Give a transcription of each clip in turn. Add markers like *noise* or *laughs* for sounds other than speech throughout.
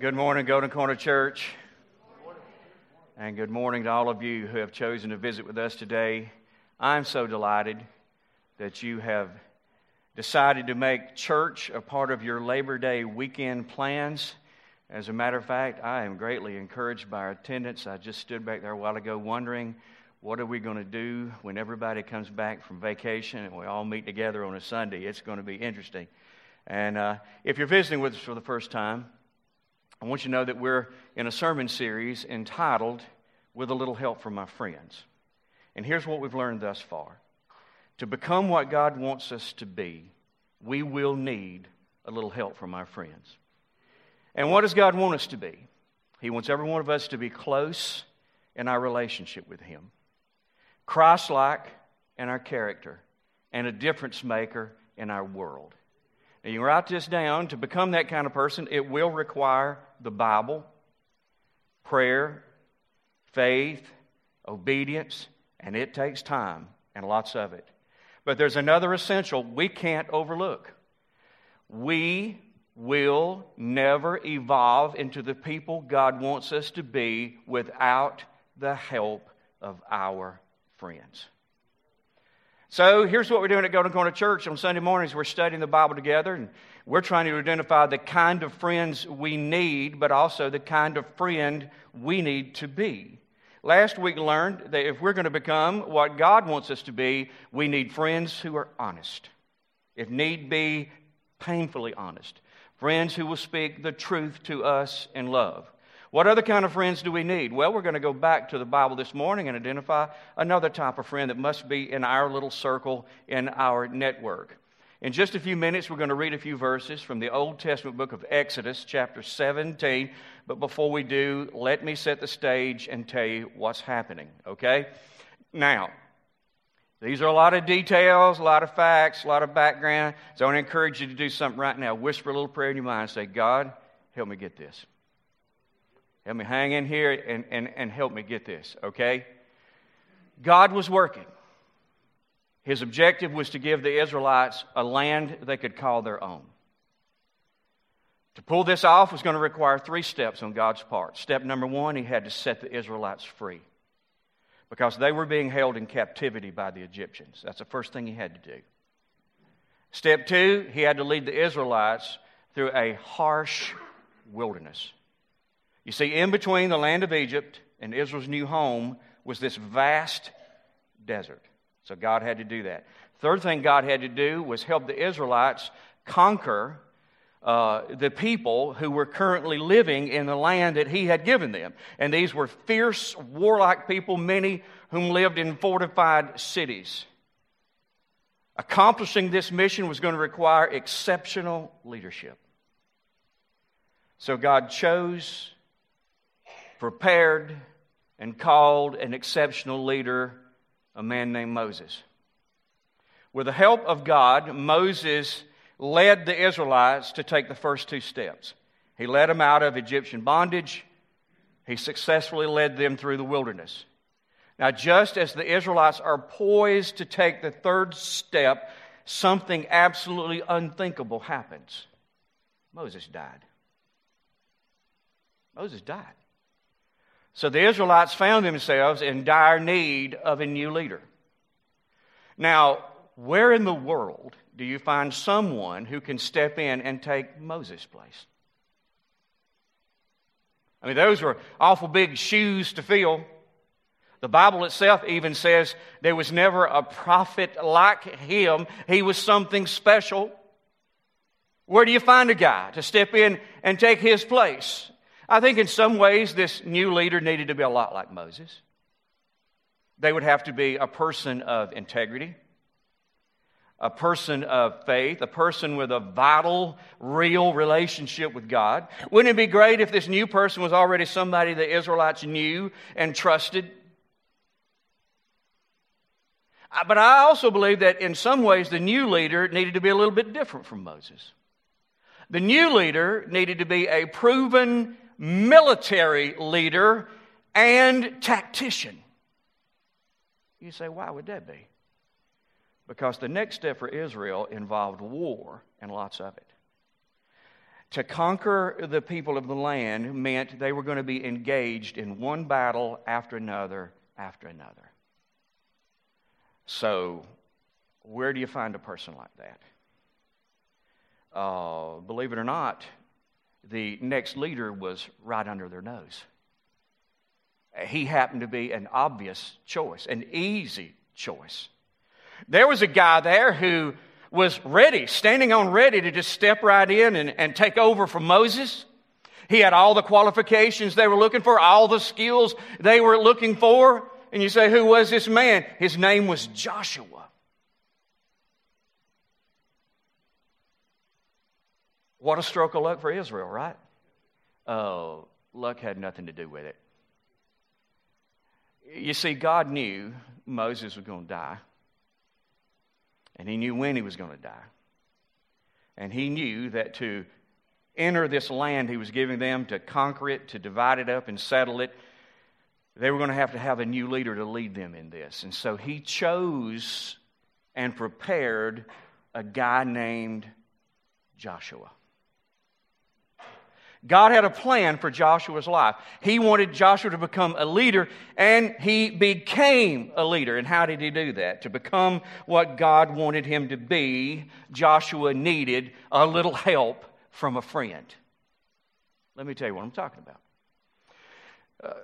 Good morning, Golden Corner Church. And good morning to all of you who have chosen to visit with us today. I'm so delighted that you have decided to make church a part of your Labor Day weekend plans. As a matter of fact, I am greatly encouraged by our attendance. I just stood back there a while ago wondering what are we going to do when everybody comes back from vacation and we all meet together on a Sunday. It's going to be interesting. And uh, if you're visiting with us for the first time, I want you to know that we're in a sermon series entitled With a Little Help from My Friends. And here's what we've learned thus far To become what God wants us to be, we will need a little help from our friends. And what does God want us to be? He wants every one of us to be close in our relationship with Him, Christ like in our character, and a difference maker in our world. Now, you write this down. To become that kind of person, it will require the Bible, prayer, faith, obedience, and it takes time and lots of it. But there's another essential we can't overlook. We will never evolve into the people God wants us to be without the help of our friends. So here's what we're doing at Golden Corner Church on Sunday mornings. We're studying the Bible together, and we're trying to identify the kind of friends we need, but also the kind of friend we need to be. Last week learned that if we're going to become what God wants us to be, we need friends who are honest. If need be, painfully honest. Friends who will speak the truth to us in love. What other kind of friends do we need? Well, we're going to go back to the Bible this morning and identify another type of friend that must be in our little circle, in our network. In just a few minutes, we're going to read a few verses from the Old Testament book of Exodus, chapter 17. But before we do, let me set the stage and tell you what's happening, okay? Now, these are a lot of details, a lot of facts, a lot of background. So I want to encourage you to do something right now. Whisper a little prayer in your mind and say, God, help me get this. Help me hang in here and, and, and help me get this, okay? God was working. His objective was to give the Israelites a land they could call their own. To pull this off was going to require three steps on God's part. Step number one, he had to set the Israelites free because they were being held in captivity by the Egyptians. That's the first thing he had to do. Step two, he had to lead the Israelites through a harsh wilderness. You see, in between the land of Egypt and Israel's new home was this vast desert. So God had to do that. Third thing God had to do was help the Israelites conquer uh, the people who were currently living in the land that He had given them. And these were fierce, warlike people, many whom lived in fortified cities. Accomplishing this mission was going to require exceptional leadership. So God chose prepared and called an exceptional leader, a man named Moses. With the help of God, Moses led the Israelites to take the first two steps. He led them out of Egyptian bondage. He successfully led them through the wilderness. Now, just as the Israelites are poised to take the third step, something absolutely unthinkable happens. Moses died. Moses died. So the Israelites found themselves in dire need of a new leader. Now, where in the world do you find someone who can step in and take Moses' place? I mean, those were awful big shoes to fill. The Bible itself even says there was never a prophet like him. He was something special. Where do you find a guy to step in and take his place? I think in some ways this new leader needed to be a lot like Moses. They would have to be a person of integrity, a person of faith, a person with a vital, real relationship with God. Wouldn't it be great if this new person was already somebody the Israelites knew and trusted? Uh, but I also believe that in some ways the new leader needed to be a little bit different from Moses. The new leader needed to be a proven military leader and tactician. You say, why would that be? Because the next step for Israel involved war and lots of it. To conquer the people of the land meant they were going to be engaged in one battle after another after another. So, where do you find a person like that? Uh, believe it or not, the next leader was right under their nose. He happened to be an obvious choice, an easy choice. There was a guy there who was ready, standing on ready to just step right in and, and take over from Moses. He had all the qualifications they were looking for, all the skills they were looking for. And you say, who was this man? His name was Joshua. What a stroke of luck for Israel, right? Oh, luck had nothing to do with it. You see, God knew Moses was going to die. And he knew when he was going to die. And he knew that to enter this land he was giving them, to conquer it, to divide it up and settle it, they were going to have to have a new leader to lead them in this. And so he chose and prepared a guy named Joshua. God had a plan for Joshua's life. He wanted Joshua to become a leader, and he became a leader. And how did he do that? To become what God wanted him to be, Joshua needed a little help from a friend. Let me tell you what I'm talking about. Uh,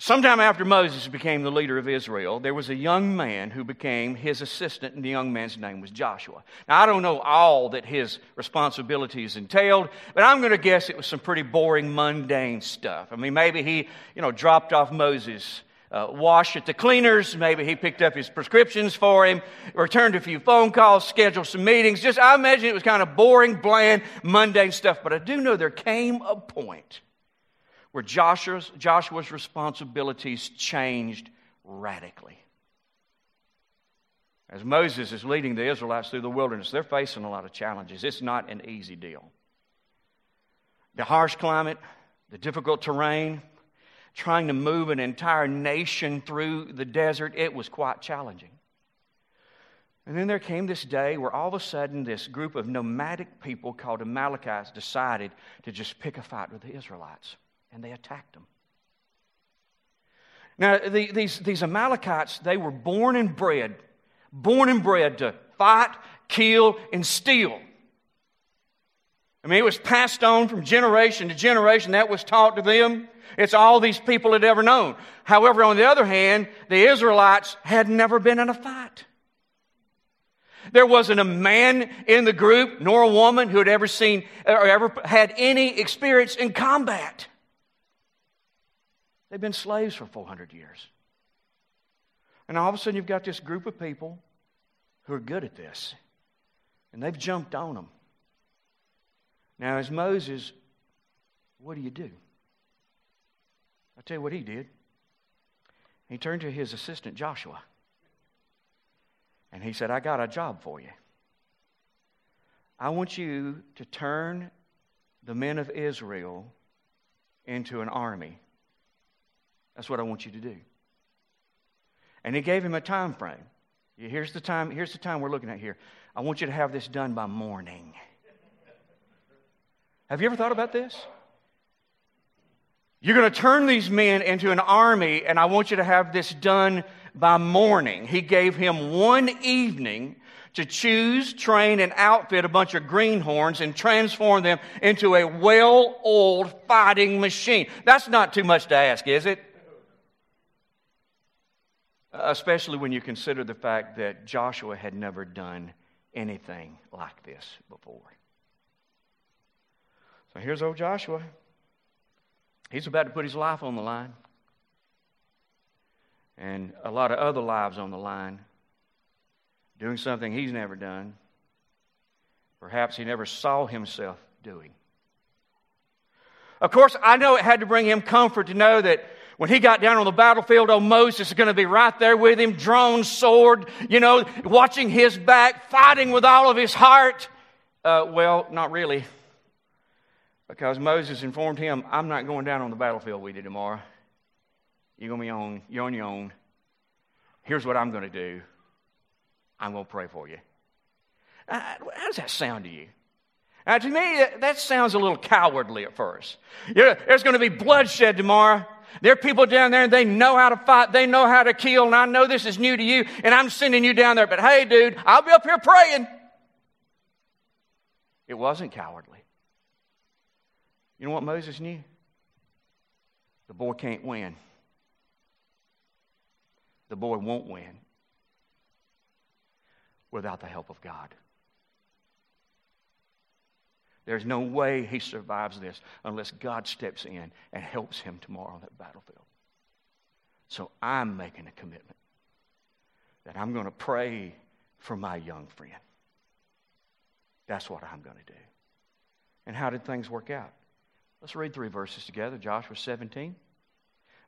Sometime after Moses became the leader of Israel, there was a young man who became his assistant, and the young man's name was Joshua. Now, I don't know all that his responsibilities entailed, but I'm going to guess it was some pretty boring, mundane stuff. I mean, maybe he, you know, dropped off Moses' uh, wash at the cleaners. Maybe he picked up his prescriptions for him, returned a few phone calls, scheduled some meetings. Just, I imagine it was kind of boring, bland, mundane stuff. But I do know there came a point where Joshua's, Joshua's responsibilities changed radically. As Moses is leading the Israelites through the wilderness, they're facing a lot of challenges. It's not an easy deal. The harsh climate, the difficult terrain, trying to move an entire nation through the desert, it was quite challenging. And then there came this day where all of a sudden this group of nomadic people called Amalekites decided to just pick a fight with the Israelites and they attacked them. Now, the, these, these Amalekites, they were born and bred, born and bred to fight, kill, and steal. I mean, it was passed on from generation to generation. That was taught to them. It's all these people had ever known. However, on the other hand, the Israelites had never been in a fight. There wasn't a man in the group, nor a woman who had ever seen or ever had any experience in combat. They've been slaves for 400 years. And all of a sudden, you've got this group of people who are good at this. And they've jumped on them. Now, as Moses, what do you do? I'll tell you what he did. He turned to his assistant, Joshua. And he said, I got a job for you. I want you to turn the men of Israel into an army that's what I want you to do. And he gave him a time frame. Here's the time, here's the time we're looking at here. I want you to have this done by morning. Have you ever thought about this? You're going to turn these men into an army, and I want you to have this done by morning. He gave him one evening to choose, train, and outfit a bunch of greenhorns and transform them into a well oiled fighting machine. That's not too much to ask, is it? Especially when you consider the fact that Joshua had never done anything like this before. So here's old Joshua. He's about to put his life on the line, and a lot of other lives on the line, doing something he's never done. Perhaps he never saw himself doing. Of course, I know it had to bring him comfort to know that when he got down on the battlefield, oh, Moses is going to be right there with him, drawn sword, you know, watching his back, fighting with all of his heart. Uh, well, not really. Because Moses informed him, I'm not going down on the battlefield with you tomorrow. You're going to be on, you're on your own. Here's what I'm going to do I'm going to pray for you. Uh, how does that sound to you? Now, to me, that sounds a little cowardly at first. You know, there's going to be bloodshed tomorrow. There are people down there and they know how to fight, they know how to kill, and I know this is new to you, and I'm sending you down there. But hey, dude, I'll be up here praying. It wasn't cowardly. You know what Moses knew? The boy can't win. The boy won't win without the help of God. There's no way he survives this unless God steps in and helps him tomorrow on that battlefield. So I'm making a commitment that I'm going to pray for my young friend. That's what I'm going to do. And how did things work out? Let's read three verses together Joshua 17,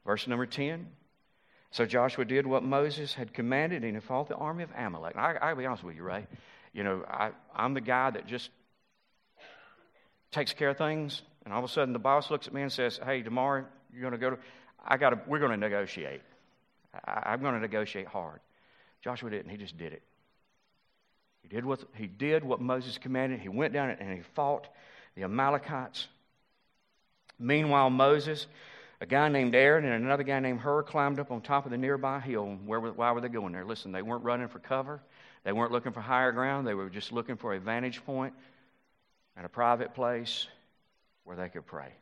verse number 10. So Joshua did what Moses had commanded, and he fought the army of Amalek. I, I'll be honest with you, Ray. You know, I, I'm the guy that just takes care of things, and all of a sudden the boss looks at me and says, "Hey, tomorrow you're going to go to. I got to. We're going to negotiate. I, I'm going to negotiate hard." Joshua didn't. He just did it. He did what he did what Moses commanded. He went down and he fought the Amalekites. Meanwhile, Moses, a guy named Aaron, and another guy named Hur climbed up on top of the nearby hill. Where, why were they going there? Listen, they weren't running for cover. They weren't looking for higher ground. They were just looking for a vantage point and a private place where they could pray.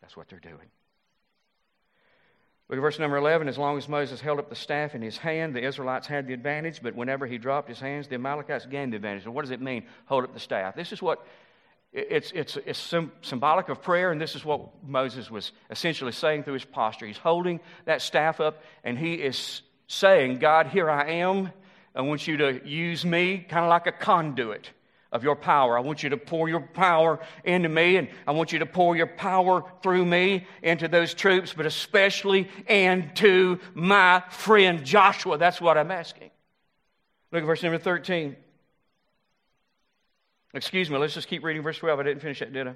That's what they're doing. Look at verse number 11. As long as Moses held up the staff in his hand, the Israelites had the advantage, but whenever he dropped his hands, the Amalekites gained the advantage. And what does it mean, hold up the staff? This is what it's, it's, it's symbolic of prayer, and this is what Moses was essentially saying through his posture. He's holding that staff up, and he is saying, God, here I am. I want you to use me kind of like a conduit of your power. I want you to pour your power into me, and I want you to pour your power through me into those troops, but especially into my friend Joshua. That's what I'm asking. Look at verse number 13. Excuse me, let's just keep reading verse 12. I didn't finish that, did I?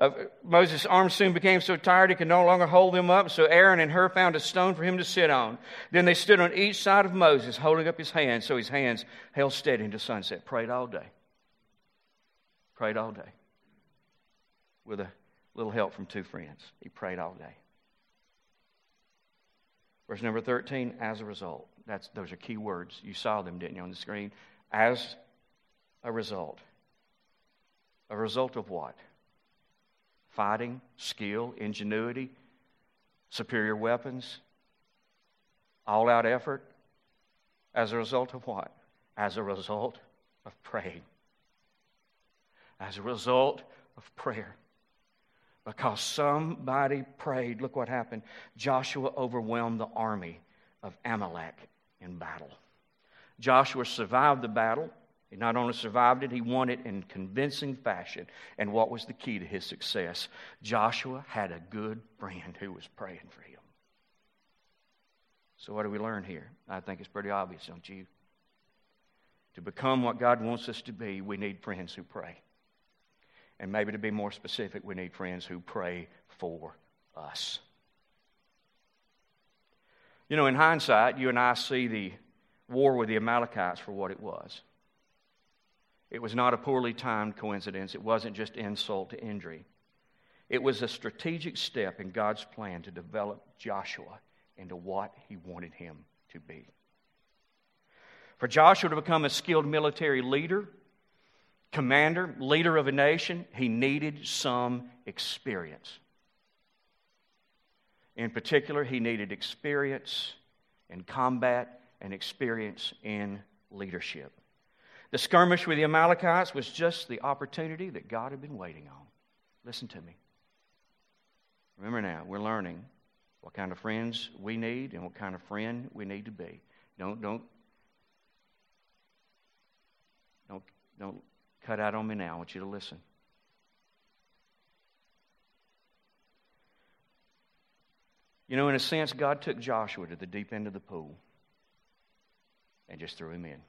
Uh, Moses' arms soon became so tired he could no longer hold them up, so Aaron and Hur found a stone for him to sit on. Then they stood on each side of Moses, holding up his hands, so his hands held steady into sunset. Prayed all day. Prayed all day. With a little help from two friends. He prayed all day. Verse number 13, as a result. That's, those are key words. You saw them, didn't you, on the screen? As a result. A result of what? Fighting, skill, ingenuity, superior weapons, all out effort. As a result of what? As a result of praying. As a result of prayer. Because somebody prayed, look what happened. Joshua overwhelmed the army of Amalek in battle. Joshua survived the battle. He not only survived it, he won it in convincing fashion. And what was the key to his success? Joshua had a good friend who was praying for him. So, what do we learn here? I think it's pretty obvious, don't you? To become what God wants us to be, we need friends who pray. And maybe to be more specific, we need friends who pray for us. You know, in hindsight, you and I see the war with the Amalekites for what it was. It was not a poorly timed coincidence. It wasn't just insult to injury. It was a strategic step in God's plan to develop Joshua into what he wanted him to be. For Joshua to become a skilled military leader, commander, leader of a nation, he needed some experience. In particular, he needed experience in combat and experience in leadership. The skirmish with the Amalekites was just the opportunity that God had been waiting on. Listen to me. Remember now, we're learning what kind of friends we need and what kind of friend we need to be. Don't don't don't don't cut out on me now. I want you to listen. You know, in a sense, God took Joshua to the deep end of the pool and just threw him in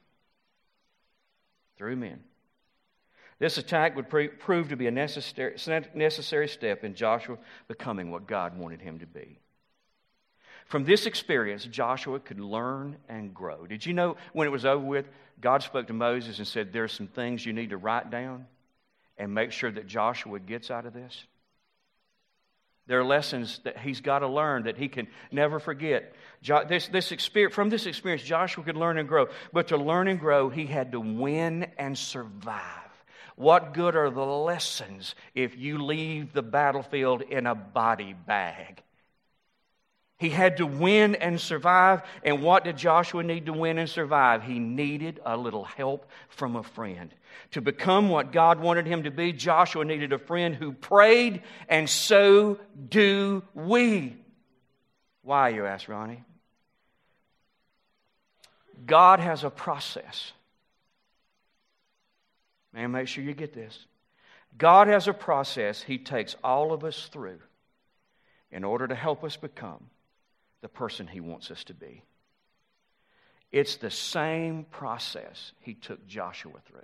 through men. This attack would pre- prove to be a necessary, necessary step in Joshua becoming what God wanted him to be. From this experience, Joshua could learn and grow. Did you know when it was over with, God spoke to Moses and said, There are some things you need to write down? and make sure that Joshua gets out of this? There are lessons that he's got to learn that he can never forget. This, this experience, from this experience, Joshua could learn and grow. But to learn and grow, he had to win and survive. What good are the lessons if you leave the battlefield in a body bag? He had to win and survive. And what did Joshua need to win and survive? He needed a little help from a friend. To become what God wanted him to be, Joshua needed a friend who prayed, and so do we. Why, you ask, Ronnie? God has a process. Man, make sure you get this. God has a process He takes all of us through in order to help us become the person He wants us to be. It's the same process He took Joshua through.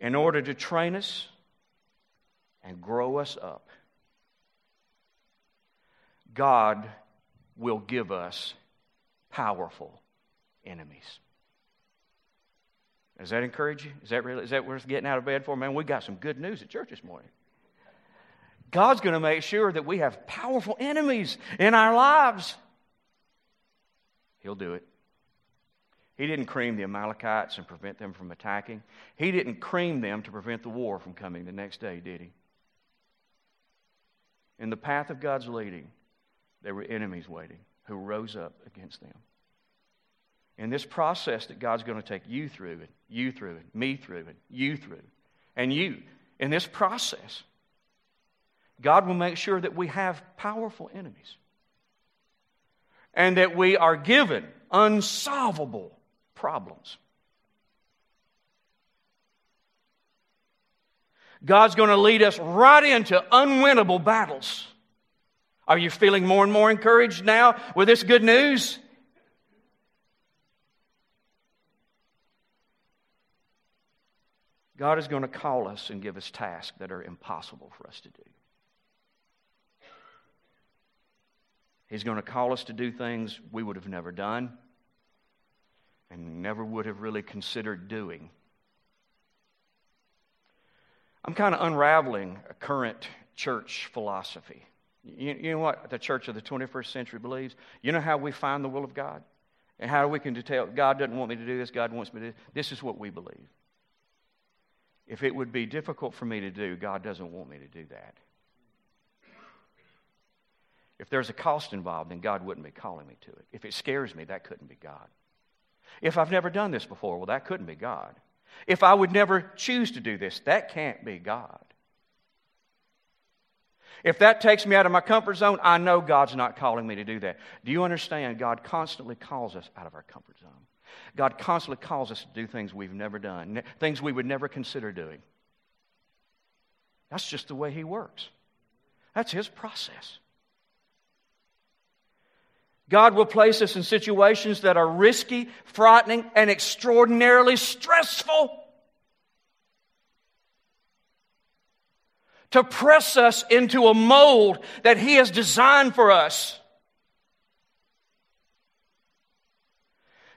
In order to train us and grow us up, God will give us powerful enemies. Does that encourage you? Is that really is that worth getting out of bed for? Man, we got some good news at church this morning. God's going to make sure that we have powerful enemies in our lives. He'll do it. He didn't cream the Amalekites and prevent them from attacking. He didn't cream them to prevent the war from coming the next day, did he? In the path of God's leading, there were enemies waiting who rose up against them. In this process that God's going to take you through, and you through, and me through, and you through, and you, in this process, God will make sure that we have powerful enemies and that we are given unsolvable problems. God's going to lead us right into unwinnable battles. Are you feeling more and more encouraged now with this good news? God is going to call us and give us tasks that are impossible for us to do. He's going to call us to do things we would have never done and never would have really considered doing. I'm kind of unraveling a current church philosophy. You, you, know what the church of the 21st century believes? You know how we find the will of God? And how we can tell God doesn't want me to do this, God wants me to do this. This is what we believe. If it would be difficult for me to do, God doesn't want me to do that. If there's a cost involved, then God wouldn't be calling me to it. If it scares me, that couldn't be God. If I've never done this before, well, that couldn't be God. If I would never choose to do this, that can't be God. If that takes me out of my comfort zone, I know God's not calling me to do that. Do you understand? God constantly calls us out of our comfort zone. God constantly calls us to do things we've never done, things we would never consider doing. That's just the way He works. That's His process. God will place us in situations that are risky, frightening, and extraordinarily stressful. To press us into a mold that He has designed for us.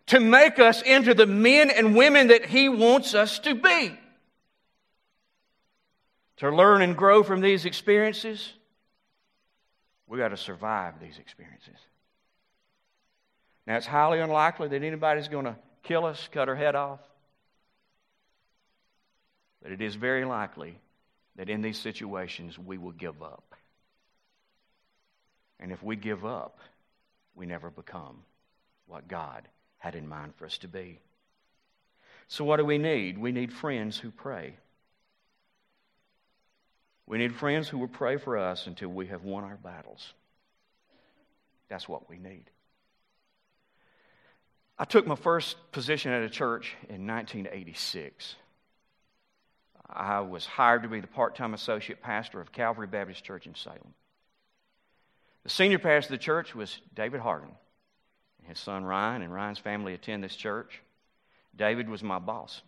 To make us into the men and women that He wants us to be. To learn and grow from these experiences, we got to survive these experiences. Now, it's highly unlikely that anybody's going to kill us, cut our head off. But it is very likely that in these situations we will give up. And if we give up, we never become what God had in mind for us to be. So, what do we need? We need friends who pray. We need friends who will pray for us until we have won our battles. That's what we need. I took my first position at a church in 1986. I was hired to be the part time associate pastor of Calvary Baptist Church in Salem. The senior pastor of the church was David Harden. His son Ryan and Ryan's family attend this church. David was my boss.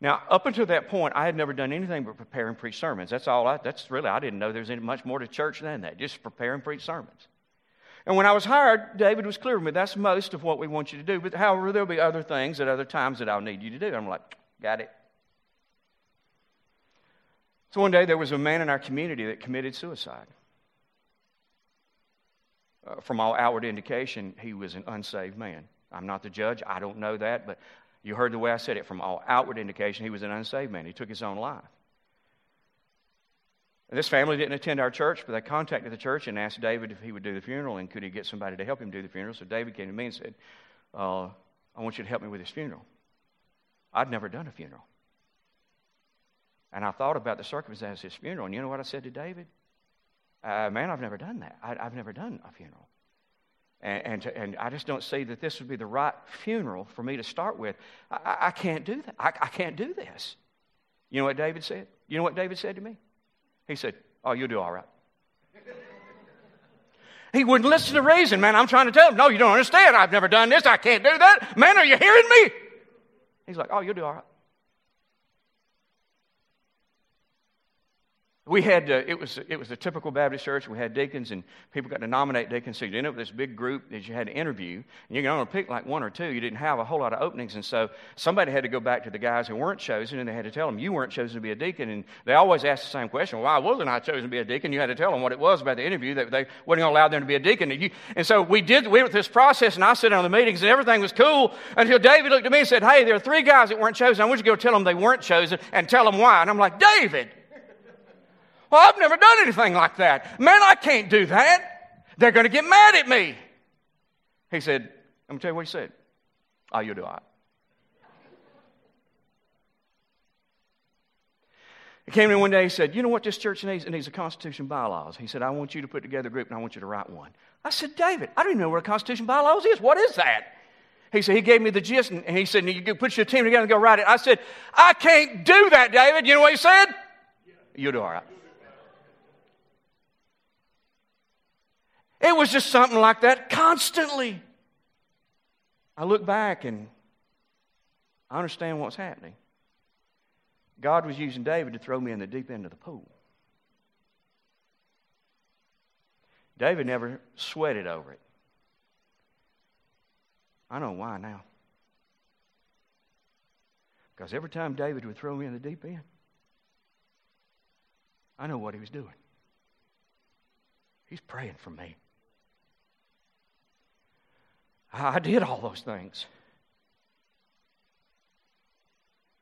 Now, up until that point, I had never done anything but prepare and preach sermons. That's all. I, that's really I didn't know there was any much more to church than that. Just prepare and preach sermons. And when I was hired, David was clear with me. That's most of what we want you to do. But however, there'll be other things at other times that I'll need you to do. I'm like, got it. So one day there was a man in our community that committed suicide. Uh, from all outward indication, he was an unsaved man. I'm not the judge, I don't know that, but you heard the way I said it. From all outward indication, he was an unsaved man. He took his own life. And this family didn't attend our church, but they contacted the church and asked David if he would do the funeral and could he get somebody to help him do the funeral. So David came to me and said, uh, I want you to help me with this funeral. I'd never done a funeral. And I thought about the circumstances of his funeral, and you know what I said to David? Uh, man, I've never done that. I, have never done a funeral. And, and, to, and, I just don't see that this would be the right funeral for me to start with. I, I can't do that. I, I can't do this. You know what David said? You know what David said to me? He said, Oh, you'll do all right. He wouldn't listen to reason, man. I'm trying to tell him, no, you don't understand. I've never done this. I can't do that. Man, are you hearing me? He's like, oh, you'll do all right. We had, uh, it, was, it was a typical Baptist church. We had deacons, and people got to nominate deacons. So you ended up with this big group that you had to interview. And you could only pick like one or two. You didn't have a whole lot of openings. And so somebody had to go back to the guys who weren't chosen, and they had to tell them, You weren't chosen to be a deacon. And they always asked the same question Why wasn't I chosen to be a deacon? You had to tell them what it was about the interview, that they weren't going to allow them to be a deacon. And, you, and so we did, we went through this process, and I sat in on the meetings, and everything was cool until David looked at me and said, Hey, there are three guys that weren't chosen. I want you to go tell them they weren't chosen and tell them why. And I'm like, David! Well, I've never done anything like that. Man, I can't do that. They're going to get mad at me. He said, Let me tell you what he said. Oh, you'll do right. He came in one day, he said, You know what this church needs? It needs a constitution bylaws. He said, I want you to put together a group and I want you to write one. I said, David, I don't even know what a constitution bylaws is. What is that? He said, He gave me the gist and he said, You put your team together and go write it. I said, I can't do that, David. You know what he said? You'll do all right. It was just something like that constantly. I look back and I understand what's happening. God was using David to throw me in the deep end of the pool. David never sweated over it. I know why now. Because every time David would throw me in the deep end, I know what he was doing. He's praying for me. I did all those things.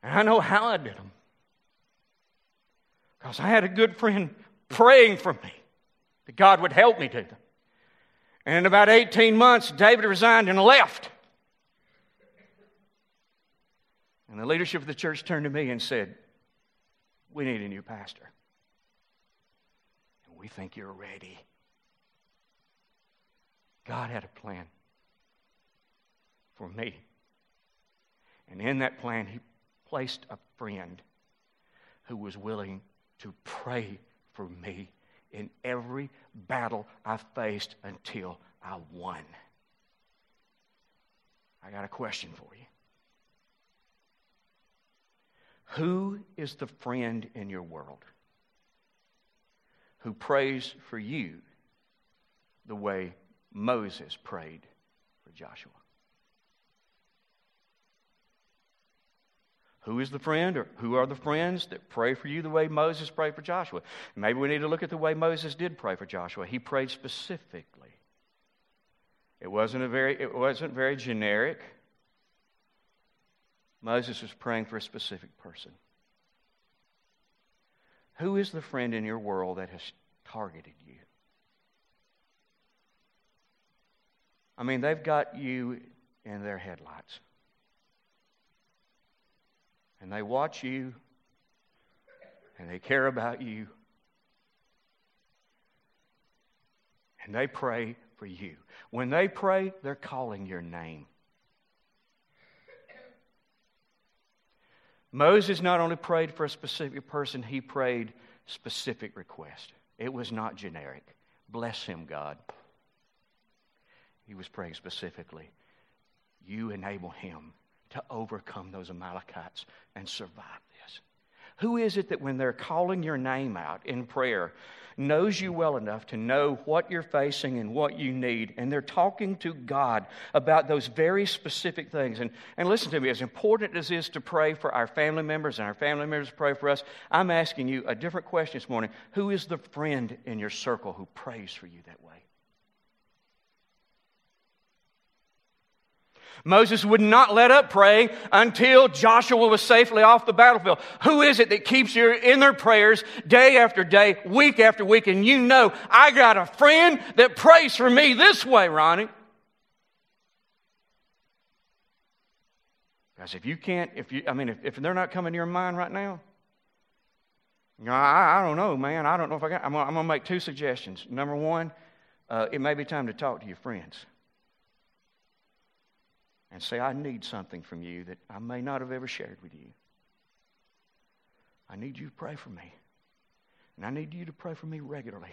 And I know how I did them. Because I had a good friend praying for me that God would help me do them. And in about 18 months, David resigned and left. And the leadership of the church turned to me and said, We need a new pastor. And we think you're ready. God had a plan for me. And in that plan, He placed a friend who was willing to pray for me in every battle I faced until I won. I got a question for you. Who is the friend in your world who prays for you the way Moses prayed for Joshua? Who is the friend or who are the friends that pray for you the way Moses prayed for Joshua? Maybe we need to look at the way Moses did pray for Joshua. He prayed specifically. It wasn't, a very, it wasn't very generic. Moses was praying for a specific person. Who is the friend in your world that has targeted you? I mean, they've got you in their headlights and they watch you and they care about you and they pray for you. When they pray, they're calling your name. Moses not only prayed for a specific person, he prayed specific request. It was not generic. Bless him, God. He was praying specifically. You enable him to overcome those Amalekites and survive this? Who is it that when they're calling your name out in prayer, knows you well enough to know what you're facing and what you need. And they're talking to God about those very specific things. And, and listen to me, as important as it is to pray for our family members and our family members pray for us, I'm asking you a different question this morning. Who is the friend in your circle who prays for you that way? Moses would not let up praying until Joshua was safely off the battlefield. Who is it that keeps you in their prayers day after day, week after week? And you know, I got a friend that prays for me this way, Ronnie. Because if you can't, if you, I mean, if, if they're not coming to your mind right now, you know, I, I don't know, man. I don't know if I got, I'm going to make two suggestions. Number one, uh, it may be time to talk to your friends and say, I need something from you that I may not have ever shared with you. I need you to pray for me. And I need you to pray for me regularly.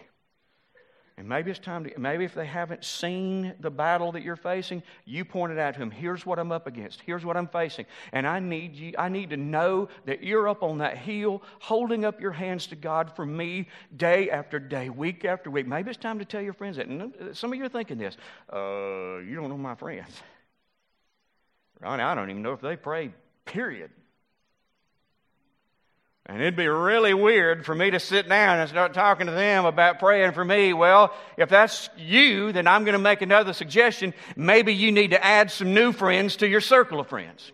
And maybe it's time to, maybe if they haven't seen the battle that you're facing, you point it out to them. Here's what I'm up against. Here's what I'm facing. And I need you, I need to know that you're up on that hill, holding up your hands to God for me day after day, week after week. Maybe it's time to tell your friends that. And some of you are thinking this, uh, you don't know my friends. Ronnie, I don't even know if they pray, period. And it'd be really weird for me to sit down and start talking to them about praying for me. Well, if that's you, then I'm going to make another suggestion. Maybe you need to add some new friends to your circle of friends.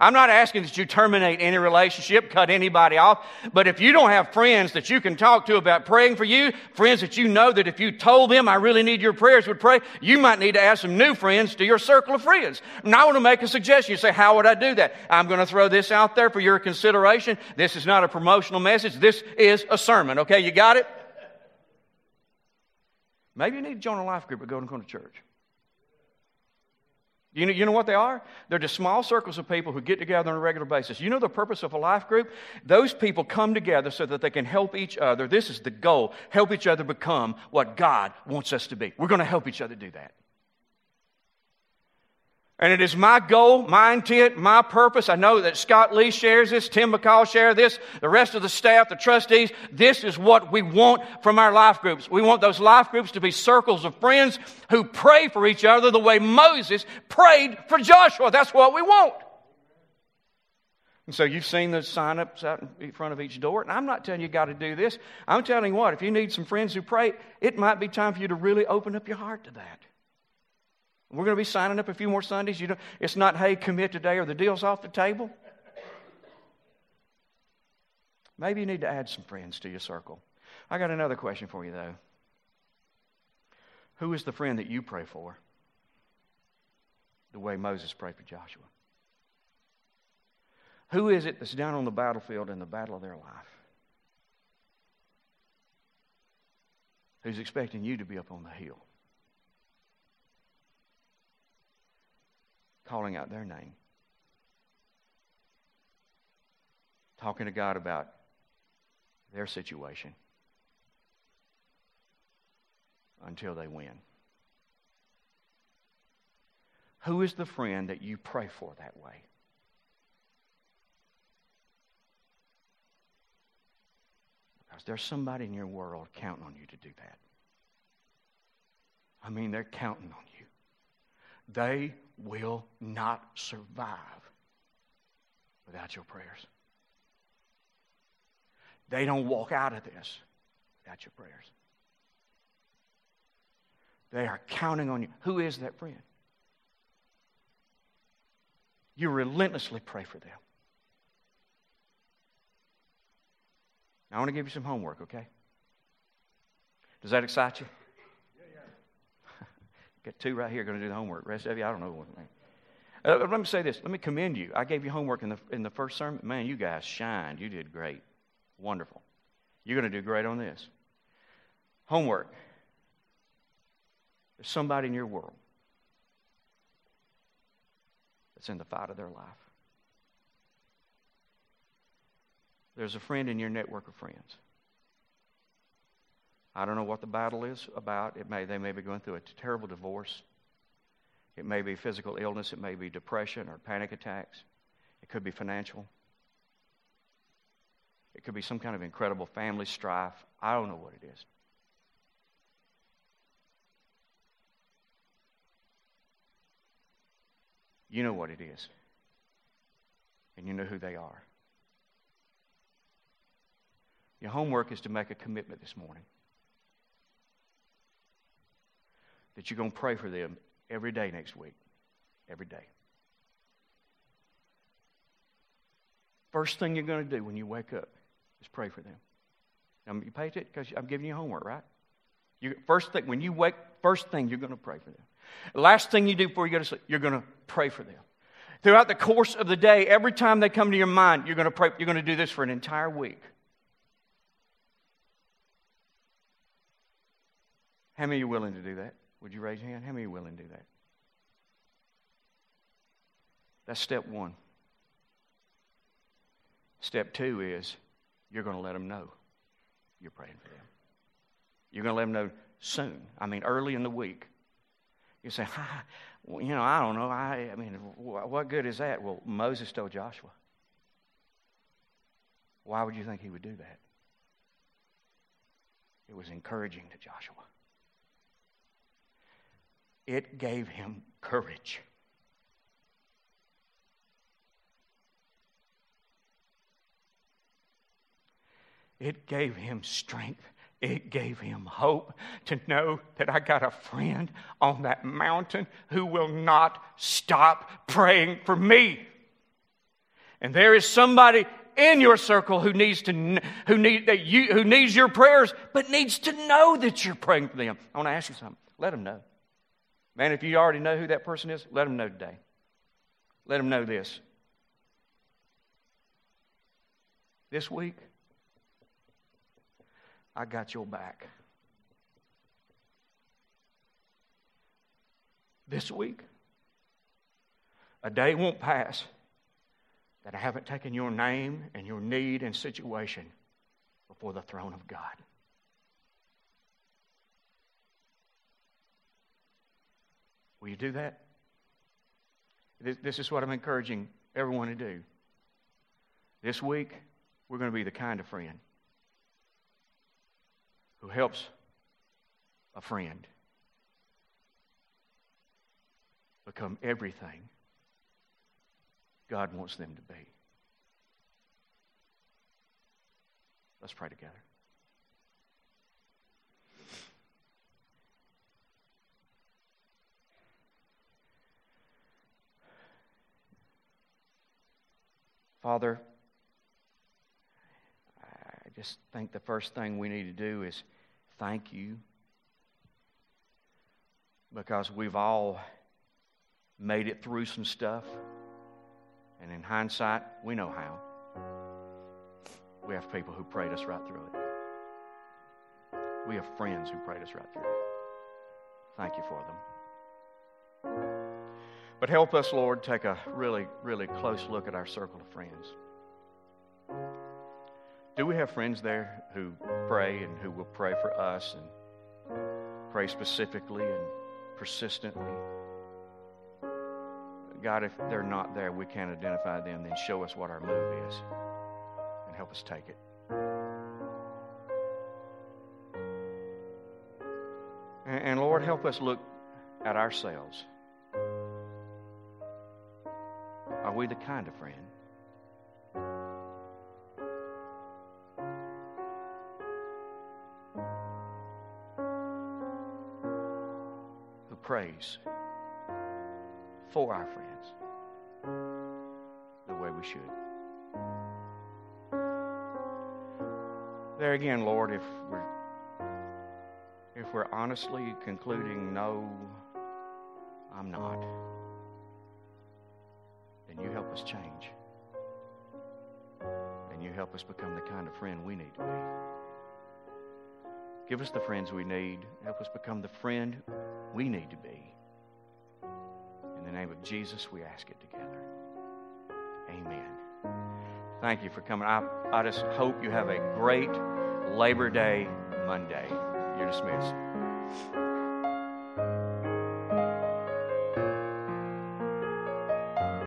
I'm not asking that you terminate any relationship, cut anybody off, but if you don't have friends that you can talk to about praying for you, friends that you know that if you told them, I really need your prayers, would pray, you might need to add some new friends to your circle of friends. And I want to make a suggestion. You say, How would I do that? I'm going to throw this out there for your consideration. This is not a promotional message, this is a sermon. Okay, you got it? Maybe you need to join a life group or go and come to church. You know, you know what they are? They're just small circles of people who get together on a regular basis. You know the purpose of a life group? Those people come together so that they can help each other. This is the goal help each other become what God wants us to be. We're going to help each other do that. And it is my goal, my intent, my purpose. I know that Scott Lee shares this, Tim McCall shares this, the rest of the staff, the trustees. This is what we want from our life groups. We want those life groups to be circles of friends who pray for each other the way Moses prayed for Joshua. That's what we want. And so you've seen the sign-ups out in front of each door. And I'm not telling you you got to do this. I'm telling you what, if you need some friends who pray, it might be time for you to really open up your heart to that. We're going to be signing up a few more Sundays. You know, it's not, hey, commit today or the deal's off the table. Maybe you need to add some friends to your circle. I got another question for you, though. Who is the friend that you pray for the way Moses prayed for Joshua? Who is it that's down on the battlefield in the battle of their life? Who's expecting you to be up on the hill? Calling out their name. Talking to God about their situation until they win. Who is the friend that you pray for that way? Because there's somebody in your world counting on you to do that. I mean, they're counting on you. They will not survive without your prayers. They don't walk out of this without your prayers. They are counting on you. Who is that friend? You relentlessly pray for them. Now, I want to give you some homework, okay? Does that excite you? Got two right here going to do the homework. Rest of you, I don't know. Uh, let me say this. Let me commend you. I gave you homework in the, in the first sermon. Man, you guys shined. You did great. Wonderful. You're going to do great on this. Homework. There's somebody in your world that's in the fight of their life. There's a friend in your network of friends I don't know what the battle is about. It may, they may be going through a terrible divorce. It may be physical illness. It may be depression or panic attacks. It could be financial. It could be some kind of incredible family strife. I don't know what it is. You know what it is. And you know who they are. Your homework is to make a commitment this morning that you're going to pray for them every day next week. Every day. First thing you're going to do when you wake up is pray for them. Now, you pay it because I'm giving you homework, right? You, first thing, when you wake, first thing you're going to pray for them. Last thing you do before you go to sleep, you're going to pray for them. Throughout the course of the day, every time they come to your mind, you're going to pray. You're going to do this for an entire week. How many are willing to do that? Would you raise your hand? How many are willing to do that? That's step one. Step two is you're going to let them know you're praying for them. You're going to let them know soon. I mean, early in the week. You say, *laughs* well, you know, I don't know. I, I mean, what good is that? Well, Moses told Joshua. Why would you think he would do that? It was encouraging to Joshua. It gave him courage. It gave him strength. It gave him hope to know that I got a friend on that mountain who will not stop praying for me. And there is somebody in your circle who needs to who need that you who needs your prayers, but needs to know that you're praying for them. I want to ask you something. Let them know. Man, if you already know who that person is, let them know today. Let them know this. This week, I got your back. This week, a day won't pass that I haven't taken your name and your need and situation before the throne of God. Will you do that? This is what I'm encouraging everyone to do. This week, we're going to be the kind of friend who helps a friend become everything God wants them to be. Let's pray together. Father, I just think the first thing we need to do is thank you because we've all made it through some stuff. And in hindsight, we know how. We have people who prayed us right through it. We have friends who prayed us right through it. Thank you for them. But help us, Lord, take a really, really close look at our circle of friends. Do we have friends there who pray and who will pray for us and pray specifically and persistently? God, if they're not there, we can't identify them, then show us what our move is and help us take it. And, Lord, help us look at ourselves. Are we the kind of friend who prays for our friends the way we should? There again, Lord, if we're if we're honestly concluding no, I'm not help us change. And you help us become the kind of friend we need to be. Give us the friends we need. Help us become the friend we need to be. In the name of Jesus, we ask it together. Amen. Thank you for coming. I, I just hope you have a great Labor Day Monday. You're dismissed.